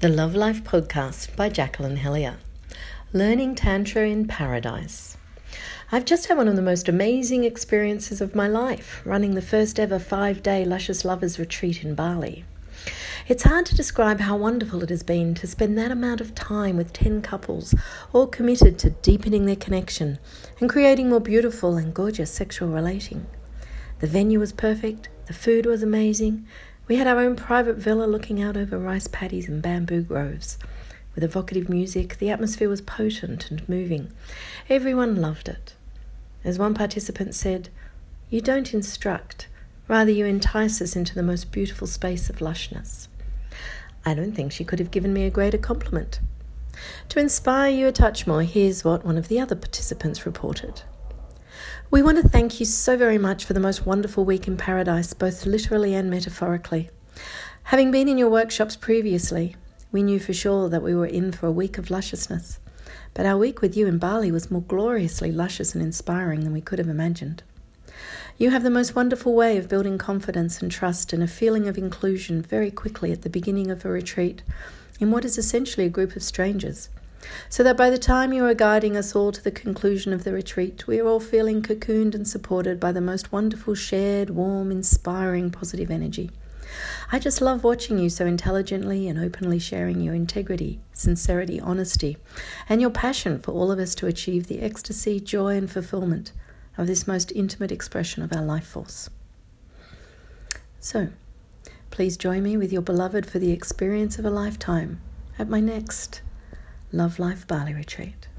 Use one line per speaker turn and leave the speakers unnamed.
The Love Life Podcast by Jacqueline Hellyer. Learning Tantra in Paradise. I've just had one of the most amazing experiences of my life, running the first ever five day Luscious Lovers retreat in Bali. It's hard to describe how wonderful it has been to spend that amount of time with 10 couples, all committed to deepening their connection and creating more beautiful and gorgeous sexual relating. The venue was perfect, the food was amazing, we had our own private villa looking out over rice paddies and bamboo groves. With evocative music, the atmosphere was potent and moving. Everyone loved it. As one participant said, You don't instruct, rather, you entice us into the most beautiful space of lushness. I don't think she could have given me a greater compliment. To inspire you a touch more, here's what one of the other participants reported. We want to thank you so very much for the most wonderful week in paradise, both literally and metaphorically. Having been in your workshops previously, we knew for sure that we were in for a week of lusciousness. But our week with you in Bali was more gloriously luscious and inspiring than we could have imagined. You have the most wonderful way of building confidence and trust and a feeling of inclusion very quickly at the beginning of a retreat in what is essentially a group of strangers so that by the time you are guiding us all to the conclusion of the retreat, we are all feeling cocooned and supported by the most wonderful, shared, warm, inspiring, positive energy. I just love watching you so intelligently and openly sharing your integrity, sincerity, honesty, and your passion for all of us to achieve the ecstasy, joy, and fulfillment of this most intimate expression of our life force. So, please join me with your beloved for the experience of a lifetime at my next Love Life Bali Retreat.